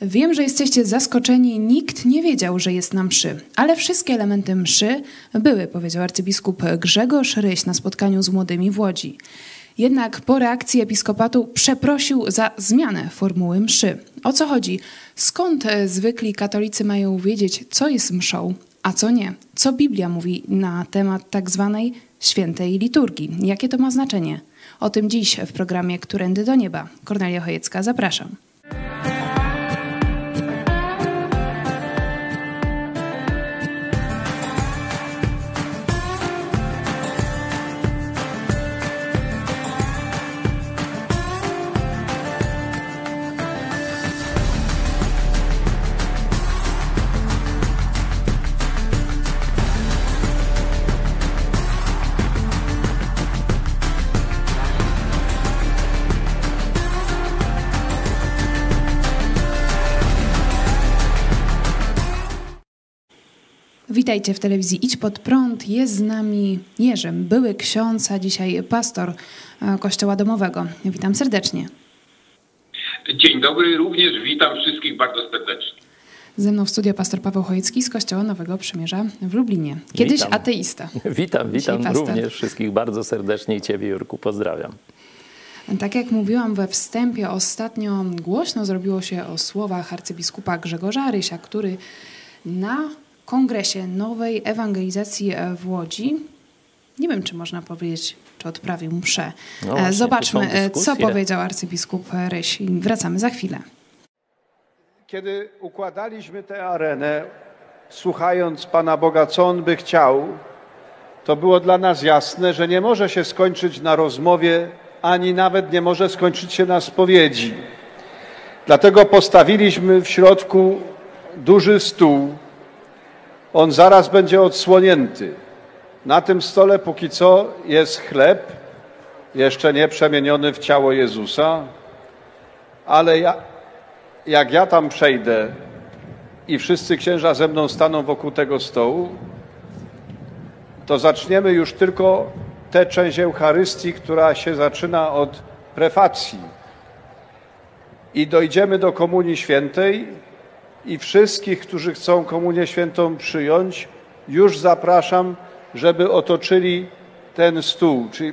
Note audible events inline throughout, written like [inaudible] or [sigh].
Wiem, że jesteście zaskoczeni, nikt nie wiedział, że jest na mszy, ale wszystkie elementy mszy były, powiedział arcybiskup Grzegorz Ryś na spotkaniu z młodymi w Łodzi. Jednak po reakcji episkopatu przeprosił za zmianę formuły mszy. O co chodzi? Skąd zwykli katolicy mają wiedzieć, co jest mszą, a co nie? Co Biblia mówi na temat tak zwanej świętej liturgii? Jakie to ma znaczenie? O tym dziś w programie Którędy do Nieba. Kornelia Chojecka, zapraszam. Witajcie w telewizji Idź Pod Prąd. Jest z nami Jerzym, były ksiądz, a dzisiaj pastor e, Kościoła Domowego. Witam serdecznie. Dzień dobry, również witam wszystkich bardzo serdecznie. Ze mną w studio pastor Paweł Chojecki z Kościoła Nowego Przymierza w Lublinie. Kiedyś witam. ateista. [laughs] Witam, witam również wszystkich bardzo serdecznie i Ciebie Jurku pozdrawiam. Tak jak mówiłam we wstępie, ostatnio głośno zrobiło się o słowach arcybiskupa Grzegorza Rysia, który na kongresie nowej ewangelizacji w Łodzi. Nie wiem, czy można powiedzieć, czy odprawił mszę. No właśnie, Zobaczmy, co powiedział arcybiskup Ryś i wracamy za chwilę. Kiedy układaliśmy tę arenę, słuchając Pana Boga, co On by chciał, to było dla nas jasne, że nie może się skończyć na rozmowie, ani nawet nie może skończyć się na spowiedzi. Dlatego postawiliśmy w środku duży stół, on zaraz będzie odsłonięty. Na tym stole póki co jest chleb, jeszcze nie przemieniony w ciało Jezusa, ale ja, jak ja tam przejdę i wszyscy księża ze mną staną wokół tego stołu, to zaczniemy już tylko tę część Eucharystii, która się zaczyna od prefacji. I dojdziemy do Komunii Świętej, i wszystkich, którzy chcą Komunię Świętą przyjąć, już zapraszam, żeby otoczyli ten stół. Czyli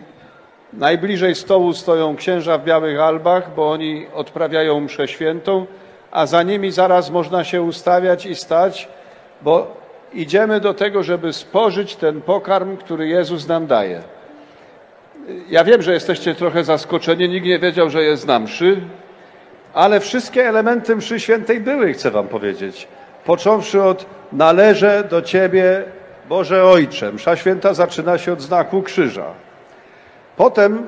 najbliżej stołu stoją księża w białych albach, bo oni odprawiają mszę świętą, a za nimi zaraz można się ustawiać i stać, bo idziemy do tego, żeby spożyć ten pokarm, który Jezus nam daje. Ja wiem, że jesteście trochę zaskoczeni, nikt nie wiedział, że jest na mszy, ale wszystkie elementy mszy świętej były, chcę wam powiedzieć. Począwszy od należę do Ciebie, Boże Ojcze. Msza święta zaczyna się od znaku krzyża. Potem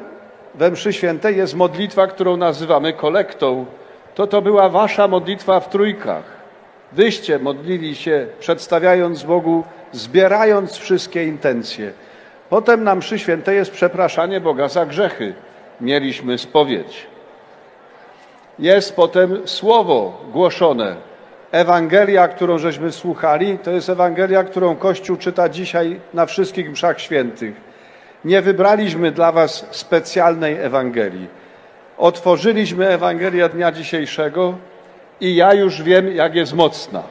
we mszy świętej jest modlitwa, którą nazywamy kolektą. To to była wasza modlitwa w trójkach. Wyście modlili się, przedstawiając Bogu, zbierając wszystkie intencje. Potem na mszy świętej jest przepraszanie Boga za grzechy. Mieliśmy spowiedź jest potem słowo głoszone. Ewangelia, którą żeśmy słuchali, to jest Ewangelia, którą Kościół czyta dzisiaj na wszystkich mszach świętych. Nie wybraliśmy dla Was specjalnej Ewangelii. Otworzyliśmy Ewangelię dnia dzisiejszego i ja już wiem, jak jest mocna.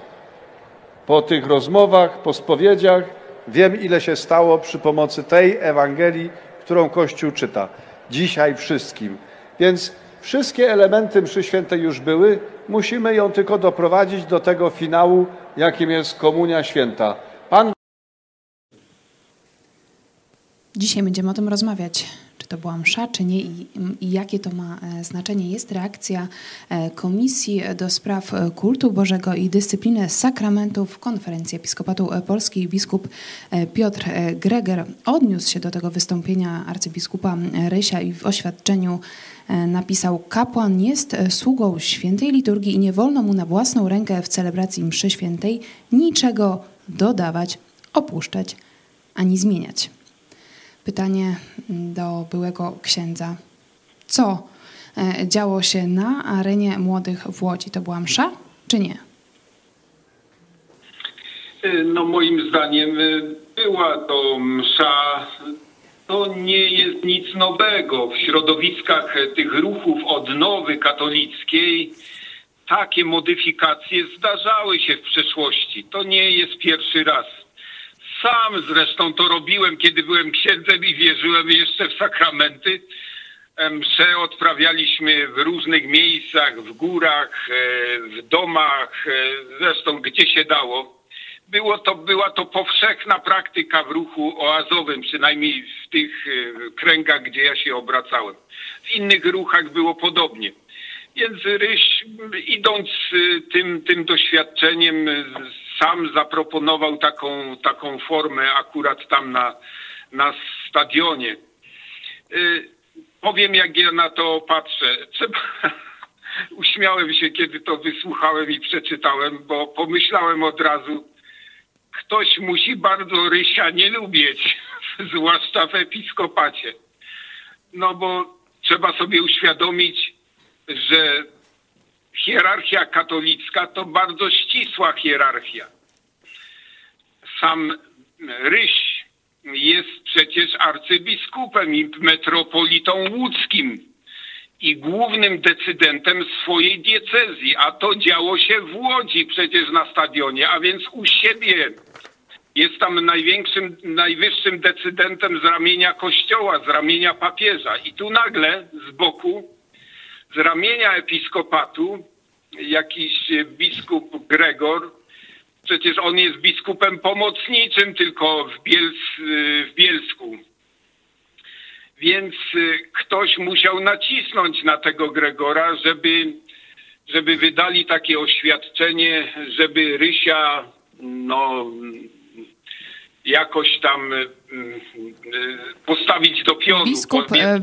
Po tych rozmowach, po spowiedziach, wiem, ile się stało przy pomocy tej Ewangelii, którą Kościół czyta. Dzisiaj wszystkim. Więc Wszystkie elementy mszy świętej już były, musimy ją tylko doprowadzić do tego finału, jakim jest komunia święta. Pan Dzisiaj będziemy o tym rozmawiać, to była msza, czy nie i, i, jakie to ma e, znaczenie. Jest reakcja e, Komisji do Spraw Kultu Bożego i Dyscypliny Sakramentów Konferencji Episkopatu Polski. Biskup e, Piotr Greger odniósł się do tego wystąpienia arcybiskupa Rysia i w oświadczeniu E, napisał: Kapłan jest e, sługą świętej liturgii i nie wolno mu na własną rękę w celebracji mszy świętej niczego dodawać, opuszczać ani zmieniać. Pytanie do byłego księdza: Co e, działo się na arenie młodych w Łodzi? To była msza, czy nie? No moim zdaniem była to msza to nie jest nic nowego. W środowiskach tych ruchów odnowy katolickiej takie modyfikacje zdarzały się w przeszłości. To nie jest pierwszy raz. Sam zresztą to robiłem, kiedy byłem księdzem i wierzyłem jeszcze w sakramenty. Msze odprawialiśmy w różnych miejscach, w górach, e, w domach, e, zresztą gdzie się dało. Było to, była to powszechna praktyka w ruchu oazowym, przynajmniej w tych e, kręgach, gdzie ja się obracałem. W innych ruchach było podobnie. Więc Ryś, idąc tym, tym doświadczeniem, sam zaproponował taką, taką formę akurat tam na, na stadionie. Powiem, jak ja na to patrzę. Trzeba... [laughs] Uśmiałem się, kiedy to wysłuchałem i przeczytałem, bo pomyślałem od razu, ktoś musi bardzo Rysia nie lubić, [laughs] zwłaszcza w episkopacie. No bo trzeba sobie uświadomić, że hierarchia katolicka to bardzo ścisła hierarchia. Sam Ryś jest przecież arcybiskupem i metropolitą łódzkim i głównym decydentem swojej diecezji, a to działo się w Łodzi przecież na stadionie, a więc u siebie jest tam największym, najwyższym decydentem z ramienia kościoła, z ramienia papieża. I tu nagle z boku, z ramienia episkopatu, jakiś biskup Gregor Przecież on jest biskupem pomocniczym tylko w, w Bielsku. Więc y, ktoś musiał nacisnąć na tego Gregora, żeby, żeby wydali takie oświadczenie, żeby Rysia no, jakoś tam y, y, postawić do pionu, biskup, e.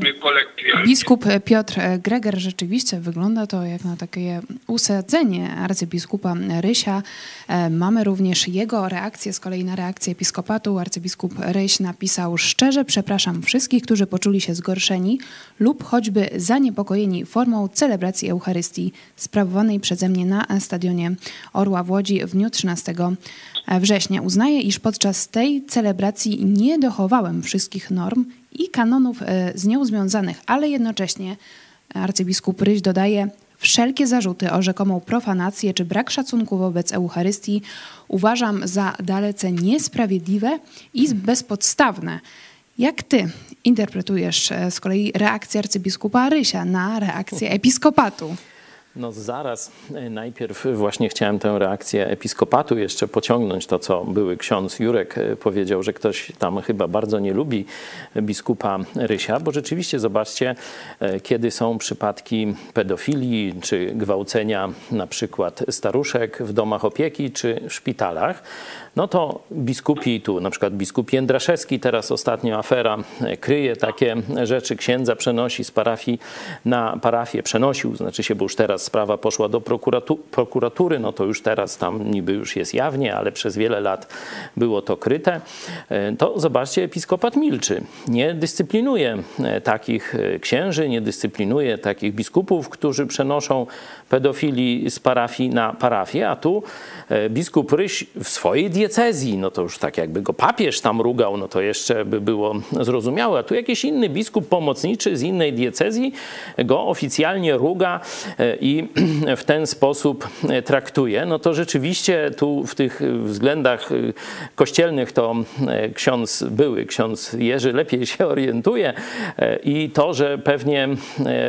Biskup Piotr Greger rzeczywiście wygląda to jak na takie usadzenie arcybiskupa Rysia. E, mamy również jego reakcję, z kolei na reakcję episkopatu. Arcybiskup Ryś napisał szczerze przepraszam wszystkich, którzy poczuli się zgorszeni lub choćby zaniepokojeni formą celebracji Eucharystii sprawowanej przeze mnie na stadionie Orła w Łodzi w dniu 13 września. Uznaję, iż podczas tej celebracji nie dochowałem wszystkich norm i kanonów e, z nią związanych, ale jednocześnie arcybiskup Ryś dodaje, wszelkie zarzuty o rzekomą profanację czy brak szacunku wobec Eucharystii uważam za dalece niesprawiedliwe i bezpodstawne. Jak ty interpretujesz e, z kolei reakcję arcybiskupa Rysia na reakcję episkopatu? No zaraz, e, najpierw właśnie chciałem tę reakcję episkopatu jeszcze pociągnąć, to co były ksiądz Jurek e, powiedział, że ktoś tam chyba bardzo nie lubi biskupa Rysia, bo rzeczywiście zobaczcie, e, kiedy są przypadki pedofilii czy gwałcenia na przykład staruszek w domach opieki czy w szpitalach, no to biskupi tu, na przykład biskup Jędraszewski, teraz ostatnio afera, kryje takie rzeczy, księdza przenosi z parafii na parafię, przenosił, znaczy się, bo już teraz sprawa poszła do prokuratu prokuratury, no to już teraz tam niby już jest jawnie, ale przez wiele lat było to kryte, e, to zobaczcie, episkopat milczy, nie dyscyplinuje e, takich e, księży, nie dyscyplinuje takich biskupów, którzy przenoszą pedofili z parafii na parafię, a tu biskup Ryś w swojej diecezji, no to już tak jakby go papież tam rugał, no to jeszcze by było zrozumiałe, a tu jakiś inny biskup pomocniczy z innej diecezji go oficjalnie ruga i [clears throat] w ten sposób e, traktuje, no to rzeczywiście tu w tych względach e, kościelnych to e, ksiądz były, ksiądz Jerzy lepiej się orientuje i to, że pewnie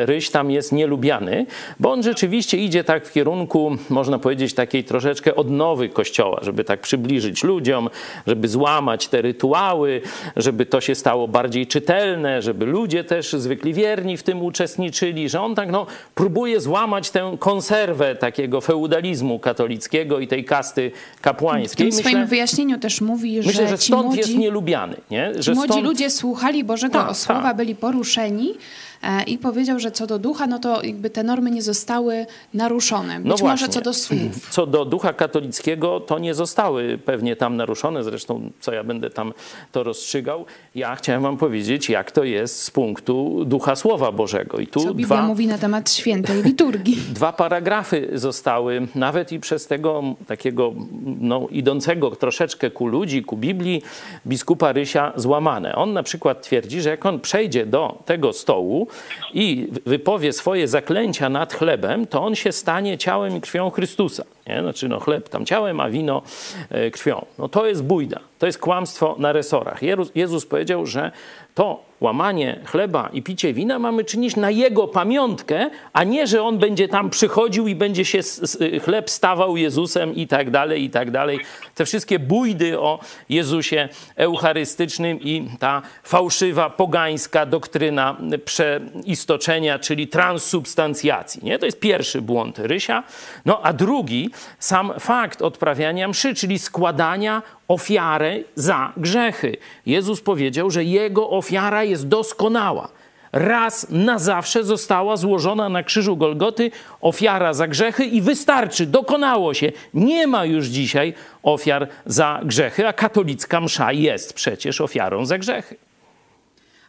Ryś tam jest nielubiany, bo on rzeczywiście idzie tak w kierunku, można powiedzieć, takiej troszeczkę odnowy kościoła, żeby tak przybliżyć ludziom, żeby złamać te rytuały, żeby to się stało bardziej czytelne, żeby ludzie też zwykli wierni w tym uczestniczyli, że on tak no, próbuje złamać tę konserwę takiego feudalizmu katolickiego i tej kasty kapłańskiej. W tym swoim wyjaśnieniu też mówi, że Myślę, że stąd młodzi, jest nielubiany. Nie? Że młodzi stąd... ludzie słuchali Bożego ta, Słowa, ta. byli poruszeni, i powiedział, że co do ducha, no to jakby te normy nie zostały naruszone. Być no właśnie. może co do słów. [clears throat] Co do ducha katolickiego, to nie zostały pewnie tam naruszone. Zresztą, co ja będę tam to rozstrzygał. Ja chciałem wam powiedzieć, jak to jest z punktu ducha Słowa Bożego. I tu co Biblia dwa, mówi na temat świętej liturgii. [clears throat] Dwa paragrafy zostały, nawet i przez tego takiego no, idącego troszeczkę ku ludzi, ku Biblii, biskupa Rysia złamane. On na przykład twierdzi, że jak on przejdzie do tego stołu, i wypowie swoje zaklęcia nad chlebem, to on się stanie ciałem i krwią Chrystusa. Nie? Znaczy, no chleb tam ciałem, a wino e, krwią. No to jest bójda, to jest kłamstwo na resorach. Jezus powiedział, że to łamanie chleba i picie wina mamy czynić na jego pamiątkę, a nie, że on będzie tam przychodził i będzie się chleb stawał Jezusem i tak dalej, i tak dalej. Te wszystkie bójdy o Jezusie eucharystycznym i ta fałszywa, pogańska doktryna przeistoczenia, czyli transsubstancjacji. Nie? To jest pierwszy błąd Rysia. No a drugi, sam fakt odprawiania mszy, czyli składania ofiarę za grzechy. Jezus powiedział, że jego ofiara jest doskonała. Raz na zawsze została złożona na krzyżu Golgoty ofiara za grzechy i wystarczy, dokonało się. Nie ma już dzisiaj ofiar za grzechy, a katolicka msza jest przecież ofiarą za grzechy.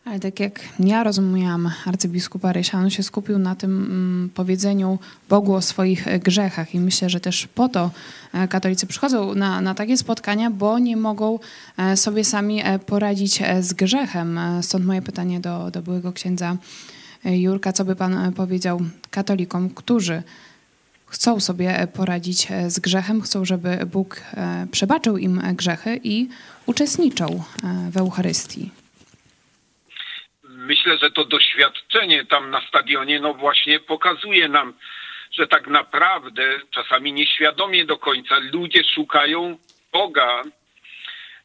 Ale tak jak ja rozumiałam arcybiskupa Rysia, on się skupił na tym mm, powiedzeniu Bogu o swoich e, grzechach. I myślę, że też po to e, katolicy przychodzą na, na takie spotkania, bo nie mogą e, sobie sami poradzić z grzechem. Stąd moje pytanie do, do byłego księdza Jurka, co by pan powiedział katolikom, którzy chcą sobie poradzić z grzechem, chcą, żeby Bóg przebaczył im grzechy i uczestniczą w Eucharystii myślę, że to doświadczenie tam na stadionie, no właśnie pokazuje nam, że tak naprawdę, czasami nieświadomie do końca, ludzie szukają Boga,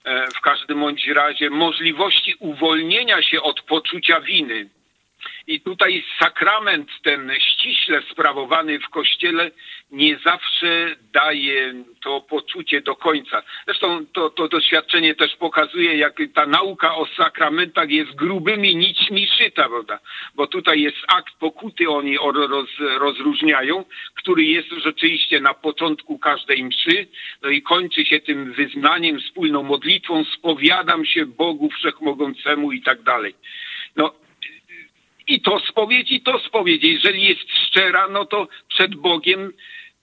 e, w każdym bądź razie możliwości uwolnienia się od poczucia winy. I tutaj sakrament ten ściśle sprawowany w kościele nie zawsze daje to poczucie do końca. Zresztą to, to doświadczenie też pokazuje, jak ta nauka o sakramentach jest grubymi nićmi szyta, prawda? Bo tutaj jest akt pokuty, oni roz, rozróżniają, który jest rzeczywiście na początku każdej mszy, no i kończy się tym wyznaniem, wspólną modlitwą, spowiadam się Bogu Wszechmogącemu i tak dalej. No, i to spowiedź, i to spowiedź. Jeżeli jest szczera, no to przed Bogiem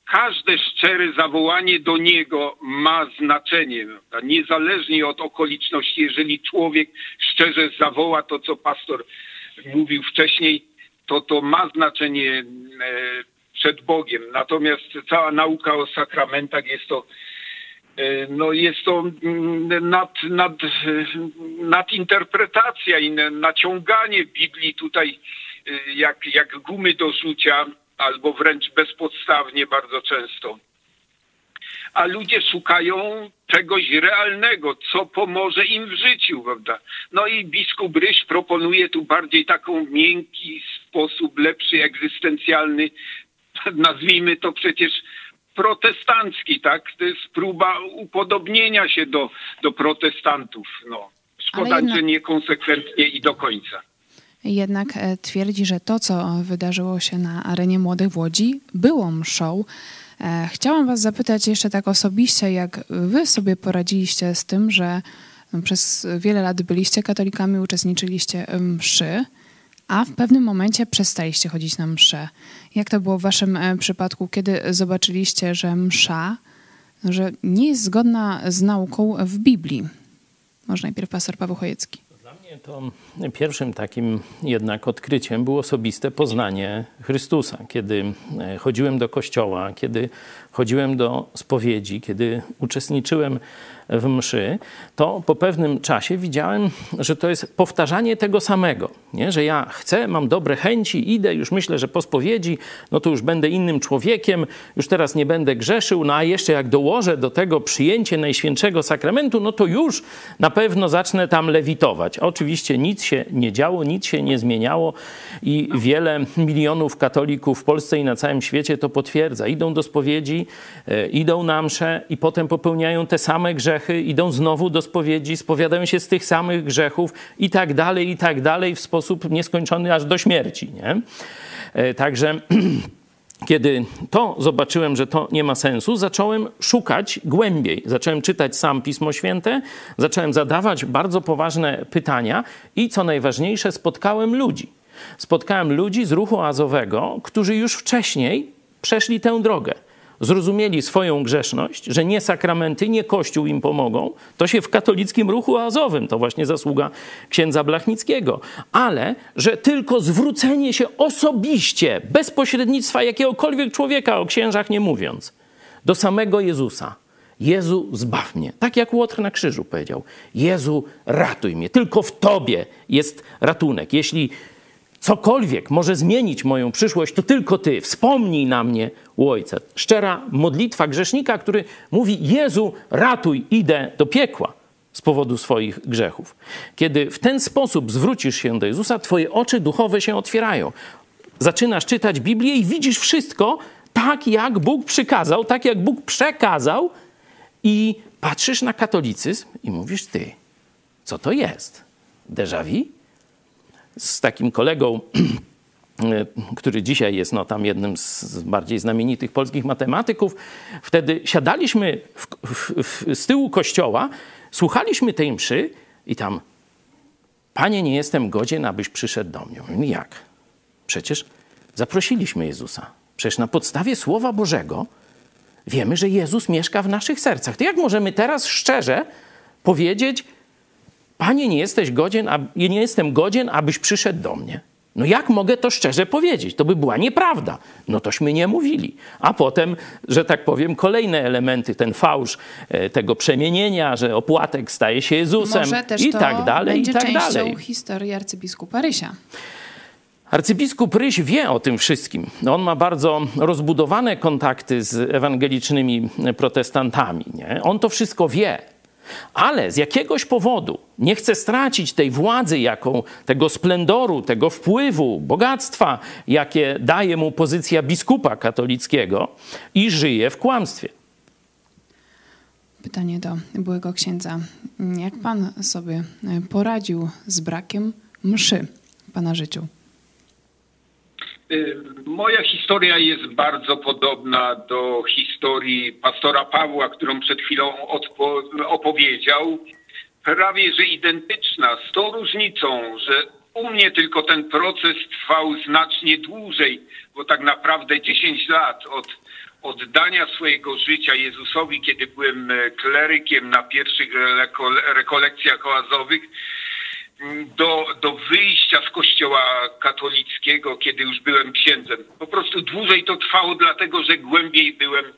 każde szczere zawołanie do Niego ma znaczenie. Niezależnie od okoliczności, jeżeli człowiek szczerze zawoła to, co pastor mówił wcześniej, to to ma znaczenie e, przed Bogiem. Natomiast cała nauka o sakramentach jest to no jest to mm, nad, nad, nadinterpretacja i naciąganie Biblii tutaj e, jak, jak gumy do rzucia, albo wręcz bezpodstawnie bardzo często. A ludzie szukają czegoś realnego, co pomoże im w życiu, prawda? No i biskup Ryś proponuje tu bardziej taką miękki sposób, lepszy, egzystencjalny, [laughs] nazwijmy to przecież protestancki, tak? To jest próba upodobnienia się do, do protestantów. No. Szkoda, jednak... że niekonsekwentnie i do końca. Jednak e, twierdzi, że to, co wydarzyło się na arenie Młodych w Łodzi, było mszą. E, chciałam Was zapytać jeszcze tak osobiście, jak Wy sobie poradziliście z tym, że przez wiele lat byliście katolikami, uczestniczyliście w mszy a w pewnym momencie przestaliście chodzić na mszę. Jak to było w waszym e, przypadku, kiedy zobaczyliście, że msza, że nie jest zgodna z nauką w Biblii? Może najpierw pastor Paweł Chojecki. Dla mnie to pierwszym takim jednak odkryciem było osobiste poznanie Chrystusa. Kiedy e, chodziłem do kościoła, kiedy chodziłem do spowiedzi, kiedy uczestniczyłem w mszy, to po pewnym czasie widziałem, że to jest powtarzanie tego samego. Nie? Że ja chcę, mam dobre chęci, idę, już myślę, że po spowiedzi, no to już będę innym człowiekiem, już teraz nie będę grzeszył, no a jeszcze jak dołożę do tego przyjęcie Najświętszego Sakramentu, no to już na pewno zacznę tam lewitować. Oczywiście nic się nie działo, nic się nie zmieniało i wiele milionów katolików w Polsce i na całym świecie to potwierdza. Idą do spowiedzi, e, idą na msze i potem popełniają te same grzechy, grzechy, idą znowu do spowiedzi, spowiadają się z tych samych grzechów i tak dalej, i tak dalej, w sposób nieskończony aż do śmierci. Nie? E, także [clears throat] kiedy to zobaczyłem, że to nie ma sensu, zacząłem szukać głębiej. Zacząłem czytać sam Pismo Święte, zacząłem zadawać bardzo poważne pytania i co najważniejsze, spotkałem ludzi. Spotkałem ludzi z ruchu azowego, którzy już wcześniej przeszli tę drogę zrozumieli swoją grzeszność, że nie sakramenty, nie Kościół im pomogą, to się w katolickim ruchu oazowym, to właśnie zasługa księdza Blachnickiego, ale że tylko zwrócenie się osobiście, bez pośrednictwa jakiegokolwiek człowieka, o księżach nie mówiąc, do samego Jezusa. Jezu, zbaw mnie. Tak jak Łotr na krzyżu powiedział. Jezu, ratuj mnie. Tylko w Tobie jest ratunek. Jeśli cokolwiek może zmienić moją przyszłość, to tylko Ty. Wspomnij na mnie u Ojca. Szczera modlitwa grzesznika, który mówi: Jezu, ratuj, idę do piekła z powodu swoich grzechów. Kiedy w ten sposób zwrócisz się do Jezusa, Twoje oczy duchowe się otwierają. Zaczynasz czytać Biblię i widzisz wszystko tak, jak Bóg przykazał, tak, jak Bóg przekazał, i patrzysz na katolicyzm i mówisz: Ty, co to jest? Déjà vu? Z takim kolegą, [clears throat] który dzisiaj jest no, tam jednym z bardziej znamienitych polskich matematyków. Wtedy siadaliśmy w, w, w, z tyłu kościoła, słuchaliśmy tej mszy i tam, Panie, nie jestem godzien, abyś przyszedł do mnie. Mówimy, jak? Przecież zaprosiliśmy Jezusa. Przecież na podstawie Słowa Bożego wiemy, że Jezus mieszka w naszych sercach. To jak możemy teraz szczerze powiedzieć, Panie, nie jesteś godzien, a, nie jestem godzien, abyś przyszedł do mnie. No jak mogę to szczerze powiedzieć? To by była nieprawda. No tośmy nie mówili. A potem, że tak powiem, kolejne elementy, ten fałsz e, tego przemienienia, że opłatek staje się Jezusem Może też i tak dalej, i tak dalej. historii arcybiskupa Rysia. Arcybiskup Ryś wie o tym wszystkim. On ma bardzo rozbudowane kontakty z ewangelicznymi protestantami. Nie? On to wszystko wie. Ale z jakiegoś powodu nie chce stracić tej władzy, jaką, tego splendoru, tego wpływu, bogactwa, jakie daje mu pozycja biskupa katolickiego i żyje w kłamstwie. Pytanie do byłego księdza. Jak pan sobie poradził z brakiem mszy w pana życiu? Y, moja historia jest bardzo podobna do historii pastora Pawła, którą przed chwilą opowiedział. Prawie że identyczna, z tą różnicą, że u mnie tylko ten proces trwał znacznie dłużej, bo tak naprawdę 10 lat od oddania swojego życia Jezusowi, kiedy byłem klerykiem na pierwszych rekolekcjach oazowych, do, do wyjścia z kościoła katolickiego, kiedy już byłem księdzem. Po prostu dłużej to trwało, dlatego że głębiej byłem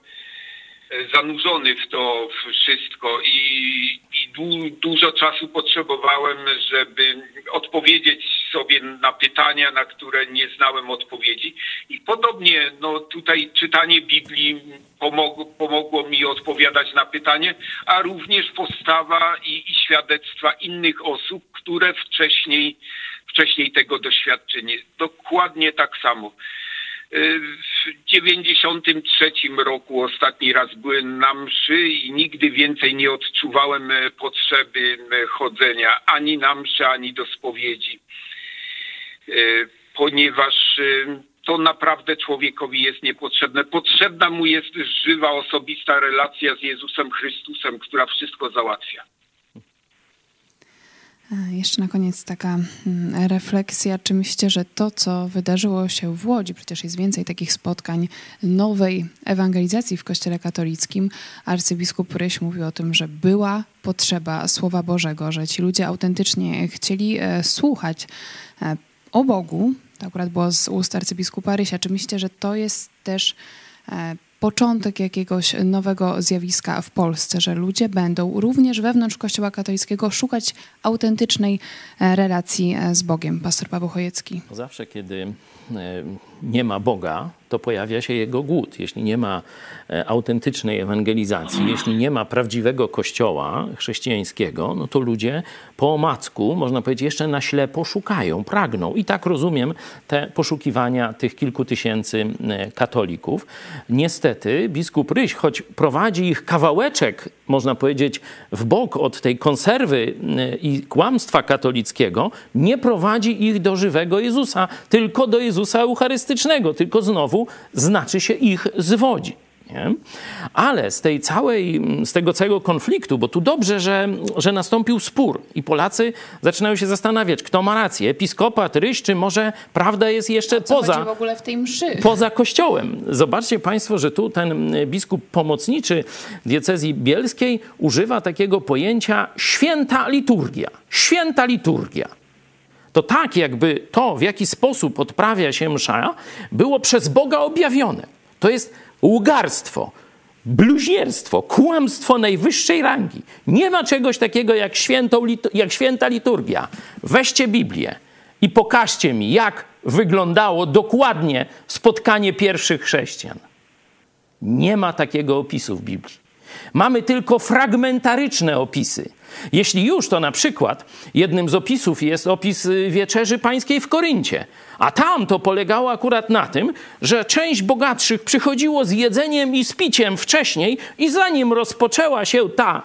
zanurzony w to wszystko i, i du, dużo czasu potrzebowałem, żeby odpowiedzieć sobie na pytania, na które nie znałem odpowiedzi. I podobnie, no tutaj czytanie Biblii pomogło, pomogło mi odpowiadać na pytanie, a również postawa i, i świadectwa innych osób, które wcześniej, wcześniej tego doświadczenie. Dokładnie tak samo. W 93 roku ostatni raz byłem na mszy i nigdy więcej nie odczuwałem potrzeby chodzenia ani na mszy, ani do spowiedzi. Ponieważ to naprawdę człowiekowi jest niepotrzebne. Potrzebna mu jest żywa, osobista relacja z Jezusem Chrystusem, która wszystko załatwia. Jeszcze na koniec taka mm, refleksja. Czy myślicie, że to, co wydarzyło się w Łodzi, przecież jest więcej takich spotkań nowej ewangelizacji w Kościele katolickim. Arcybiskup Ryś mówił o tym, że była potrzeba Słowa Bożego, że ci ludzie autentycznie chcieli e, słuchać e, o Bogu. To akurat było z ust arcybiskupa Rysia. Czy myślicie, że to jest też e, początek jakiegoś nowego zjawiska w Polsce, że ludzie będą również wewnątrz Kościoła katolickiego szukać autentycznej e, relacji e, z Bogiem. Pastor Paweł Chojecki. Zawsze, kiedy e, nie ma Boga, to pojawia się jego głód. Jeśli nie ma autentycznej ewangelizacji, jeśli nie ma prawdziwego kościoła chrześcijańskiego, no to ludzie po omacku, można powiedzieć, jeszcze na ślepo szukają, pragną. I tak rozumiem te poszukiwania tych kilku tysięcy katolików. Niestety biskup Ryś, choć prowadzi ich kawałeczek, można powiedzieć, w bok od tej konserwy i kłamstwa katolickiego, nie prowadzi ich do żywego Jezusa, tylko do Jezusa Eucharystycznego, tylko znowu znaczy się ich zwodzi. Nie? Ale z tej całej, z tego całego konfliktu, bo tu dobrze, że, że nastąpił spór i Polacy zaczynają się zastanawiać, kto ma rację, episkopat, ryś, czy może prawda jest jeszcze poza, poza kościołem. Zobaczcie Państwo, że tu ten biskup pomocniczy diecezji bielskiej używa takiego pojęcia święta liturgia. Święta liturgia to tak jakby to, w jaki sposób odprawia się msza, było przez Boga objawione. To jest łgarstwo, bluźnierstwo, kłamstwo najwyższej rangi. Nie ma czegoś takiego jak, świętą, jak święta liturgia. Weźcie Biblię i pokażcie mi, jak wyglądało dokładnie spotkanie pierwszych chrześcijan. Nie ma takiego opisu w Biblii. Mamy tylko fragmentaryczne opisy. Jeśli już, to na przykład jednym z opisów jest opis y, wieczerzy pańskiej w Koryncie. A tam to polegało akurat na tym, że część bogatszych przychodziło z jedzeniem i z piciem wcześniej i zanim rozpoczęła się ta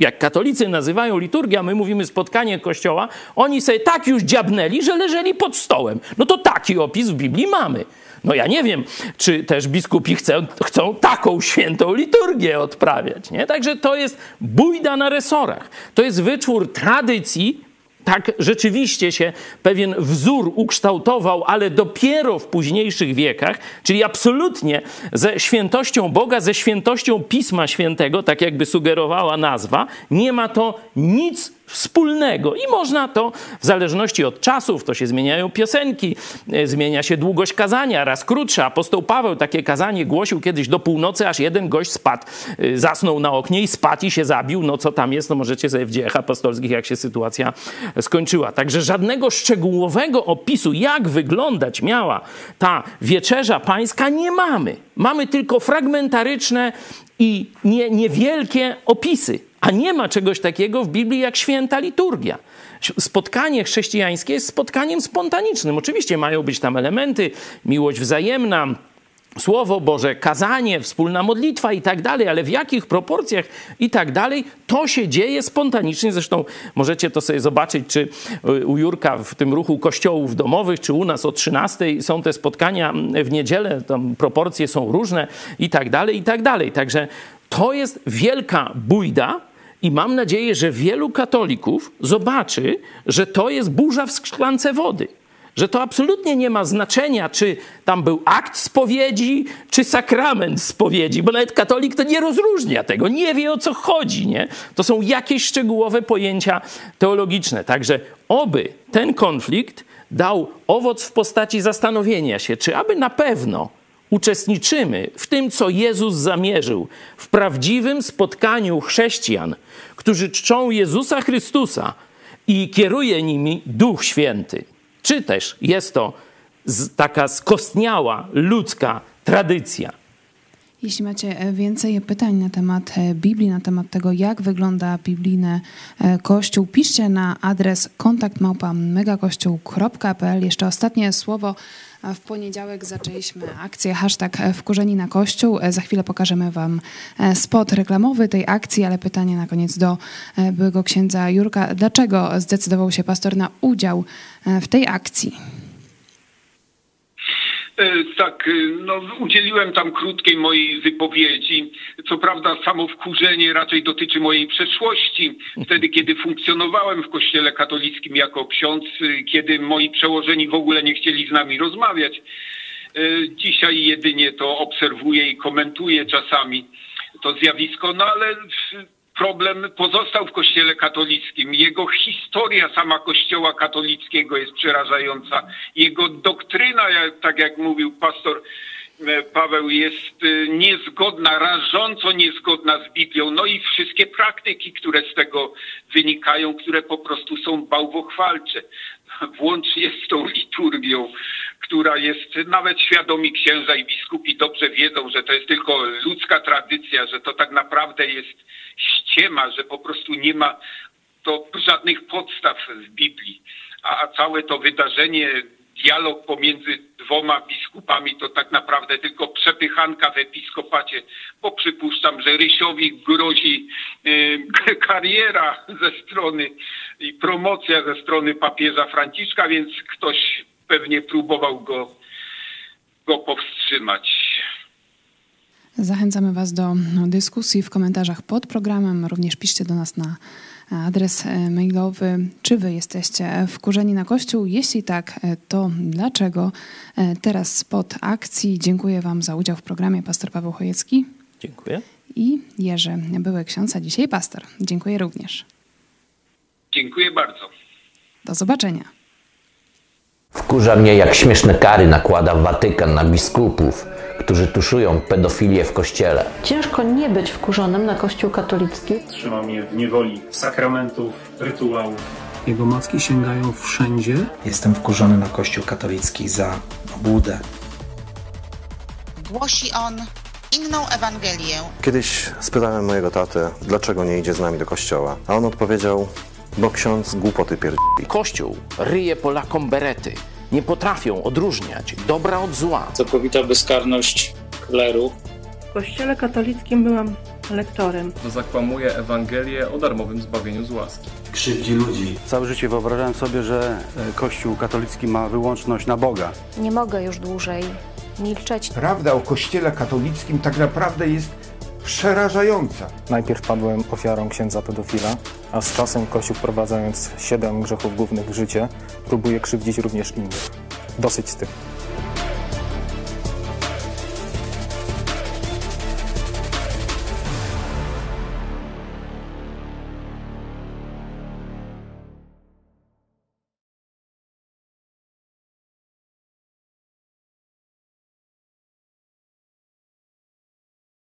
jak katolicy nazywają liturgia, my mówimy spotkanie kościoła, oni sobie tak już dziabnęli, że leżeli pod stołem. No to taki opis w Biblii mamy. No ja nie wiem, czy też biskupi chcą, chcą taką świętą liturgię odprawiać. Nie? Także to jest bójda na resorach. To jest wyczór tradycji, tak rzeczywiście się pewien wzór ukształtował, ale dopiero w późniejszych wiekach, czyli absolutnie ze świętością Boga, ze świętością Pisma Świętego, tak jakby sugerowała nazwa, nie ma to nic wspólnego. I można to w zależności od czasów, to się zmieniają piosenki, e, zmienia się długość kazania, raz krótsza. Apostoł Paweł takie kazanie głosił kiedyś do północy, aż jeden gość spadł, e, zasnął na oknie i spadł i się zabił. No co tam jest, no możecie sobie w dziejach apostolskich, jak się sytuacja skończyła. Także żadnego szczegółowego opisu, jak wyglądać miała ta wieczerza pańska, nie mamy. Mamy tylko fragmentaryczne i nie, niewielkie opisy. A nie ma czegoś takiego w Biblii jak święta liturgia. Spotkanie chrześcijańskie jest spotkaniem spontanicznym. Oczywiście mają być tam elementy, miłość wzajemna, Słowo Boże, kazanie, wspólna modlitwa i tak dalej, ale w jakich proporcjach i tak dalej, to się dzieje spontanicznie. Zresztą możecie to sobie zobaczyć, czy u Jurka w tym ruchu kościołów domowych, czy u nas o 13 są te spotkania w niedzielę, tam proporcje są różne i tak dalej, i tak dalej. Także to jest wielka bójda, i mam nadzieję, że wielu katolików zobaczy, że to jest burza w szklance wody. Że to absolutnie nie ma znaczenia, czy tam był akt spowiedzi, czy sakrament spowiedzi, bo nawet katolik to nie rozróżnia tego, nie wie o co chodzi. Nie? To są jakieś szczegółowe pojęcia teologiczne. Także oby ten konflikt dał owoc w postaci zastanowienia się, czy aby na pewno uczestniczymy w tym, co Jezus zamierzył, w prawdziwym spotkaniu chrześcijan, którzy czczą Jezusa Chrystusa i kieruje nimi Duch Święty. Czy też jest to taka skostniała ludzka tradycja? Jeśli macie e, więcej pytań na temat e, Biblii, na temat tego, jak wygląda biblijny e, kościół, piszcie na adres kontaktmałpa.megakościół.pl. Jeszcze ostatnie słowo w poniedziałek zaczęliśmy akcję hashtag wkurzeni na kościół. Za chwilę pokażemy Wam e, spot reklamowy tej akcji, ale pytanie na koniec do e, byłego księdza Jurka. Dlaczego zdecydował się pastor na udział e, w tej akcji? E, tak, e, no, udzieliłem tam krótkiej mojej wypowiedzi. Co prawda samo wkurzenie raczej dotyczy mojej przeszłości. Wtedy, kiedy funkcjonowałem w kościele katolickim jako ksiądz, e, kiedy moi przełożeni w ogóle nie chcieli z nami rozmawiać. Dzisiaj jedynie to obserwuję i komentuję czasami to zjawisko, no ale problem pozostał w Kościele katolickim. Jego historia sama Kościoła katolickiego jest przerażająca. Jego doktryna, tak jak mówił pastor e, Paweł, jest e, niezgodna, rażąco niezgodna z Biblią. No i wszystkie praktyki, które z tego wynikają, które po prostu są bałwochwalcze. [laughs] Włącznie z tą liturgią, która jest, nawet świadomi księża i biskupi dobrze wiedzą, że to jest tylko ludzka tradycja, że to tak naprawdę jest ściema, że po prostu nie ma to żadnych podstaw w Biblii. A, a całe to wydarzenie, dialog pomiędzy dwoma biskupami to tak naprawdę tylko przepychanka w episkopacie, bo przypuszczam, że Rysiowi grozi y, [laughs] kariera ze strony i promocja ze strony papieża Franciszka, więc ktoś pewnie próbował go, go powstrzymać. Zachęcamy Was do no, dyskusji w komentarzach pod programem. Również piszcie do nas na adres e, mailowy, czy Wy jesteście wkurzeni na Kościół. Jeśli tak, e, to dlaczego? E, Teraz spod akcji. Dziękuję Wam za udział w programie. Pastor Paweł Chojecki Dziękuję. i Jerzy, były ksiądz, a dzisiaj pastor. Dziękuję również. Dziękuję bardzo. Do zobaczenia. Wkurza mnie, jak śmieszne kary nakłada Watykan na biskupów, którzy tuszują pedofilię w kościele. Ciężko nie być wkurzonym na Kościół katolicki. Trzyma mnie w niewoli sakramentów, rytuałów. Jego macki sięgają wszędzie. Jestem wkurzony na Kościół katolicki za obłudę. Głosi on inną Ewangelię. Kiedyś spytałem mojego tatę, dlaczego nie idzie z nami do kościoła, a on odpowiedział, bo ksiądz głupoty pierdzi. Kościół ryje Polakom berety. Nie potrafią odróżniać dobra od zła. Całkowita bezkarność kleru. W kościele katolickim byłam lektorem. Zakłamuje Ewangelię o darmowym zbawieniu z łaski. Krzywdzi ludzi. Całe życie wyobrażałem sobie, że Kościół katolicki ma wyłączność na Boga. Nie mogę już dłużej milczeć. Prawda o Kościele katolickim tak naprawdę jest przerażająca. Najpierw padłem ofiarą księdza pedofila, a z czasem Kościół wprowadzając siedem grzechów głównych w życie, próbuje krzywdzić również innych. Dosyć z tym.